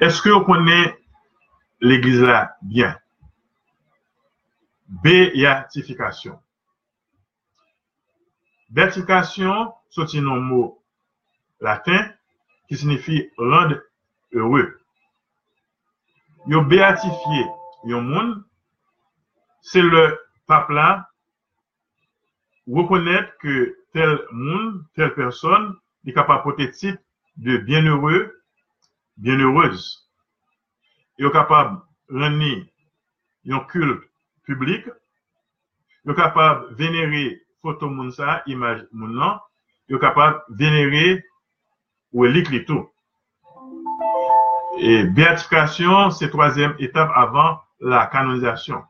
Est-ce que vous connaissez l'église là bien? Béatification. Béatification, c'est un mot latin qui signifie rendre heureux. Yo béatifié yon monde, c'est le pape là reconnaître que tel monde, telle personne est capable de porter titre de bienheureux, bienheureuse. Il est capable de rendre un culte public. Il est capable de vénérer photo moun sa, image moun nan. Il est capable de vénérer ou tout. Et béatification, c'est troisième étape avant la canonisation.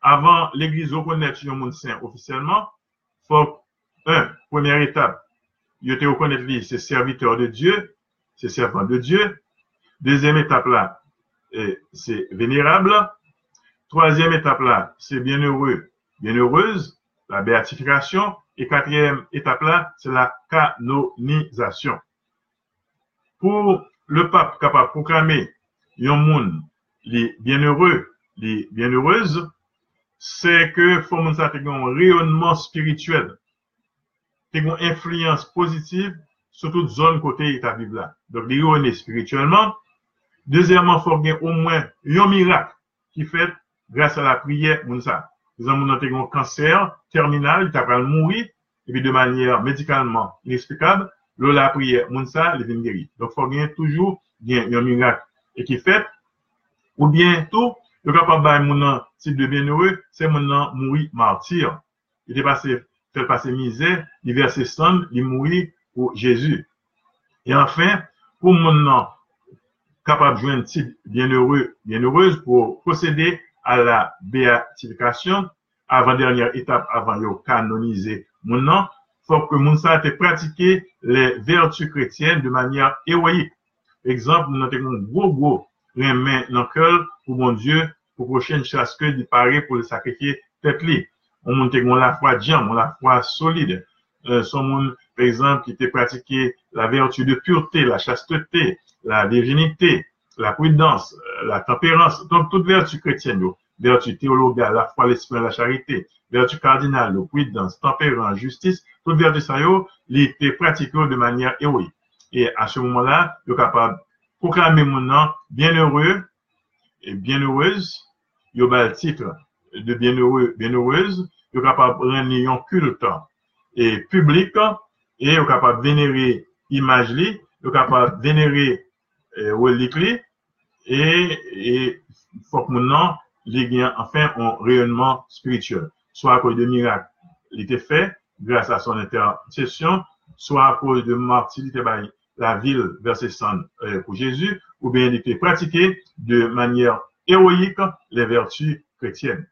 Avant l'église reconnaître un monde saint officiellement, faut, un, première étape, il te reconnaître lui, c'est serviteur de Dieu, c'est servant de Dieu. Deuxième étape là, c'est vénérable. Troisième étape là, c'est bienheureux, bienheureuse, la béatification. Et quatrième étape là, c'est la canonisation. Pour le pape capable de proclamer un monde les bienheureux, les bienheureuses, c'est que faut un rayonnement spirituel, une influence positive sur toute zone côté ta Bible là. Donc, les spirituellement. Deuxièmement, il faut qu'il au moins un miracle qui fait grâce à la prière, moun ça. Par exemple, un cancer terminal, il t'a mourir, et puis de manière médicalement inexplicable, le la prière, moun ça, il vient guérir. Donc, il faut qu'il toujours un miracle. Et qui fait, ou bien tout, le capable de type de bienheureux, c'est mon mourir martyr. Il est passé, fait passer misère, il verse sang, il mourir pour Jésus. Et enfin, pour mon nom capable de jouer un type bienheureux, bienheureuse pour procéder à la béatification, avant-dernière étape avant de canoniser mon nom, faut que mon ça ait les vertus chrétiennes de manière héroïque. Exemple, nous avons un gros, gros remet dans cœur pour mon Dieu, pour prochaine chasse que paraît pour le sacrifier tête On monte la foi on la foi solide. Euh, son par exemple, qui était pratiqué la vertu de pureté, la chasteté, la virginité, la prudence, euh, la tempérance, donc toute vertu chrétienne, vertu théologale, la foi, l'esprit, la charité, vertu cardinale, prudence, tempérance, justice, toute vertu ça, il était pratiqué de manière héroïque. Et à ce moment-là, il capable de proclamer mon nom bienheureux et bienheureuse, il a le titre de bienheureux, bienheureuse, il capable de rendre un culte et public, et il est capable de vénérer image, il est capable de vénérer euh, et il faut que nom, il enfin un rayonnement spirituel, soit à cause de miracles, il était fait grâce à son intercession, soit à cause de martyr, la ville versé sang euh, pour Jésus, ou bien il était pratiqué de manière héroïque les vertus chrétiennes.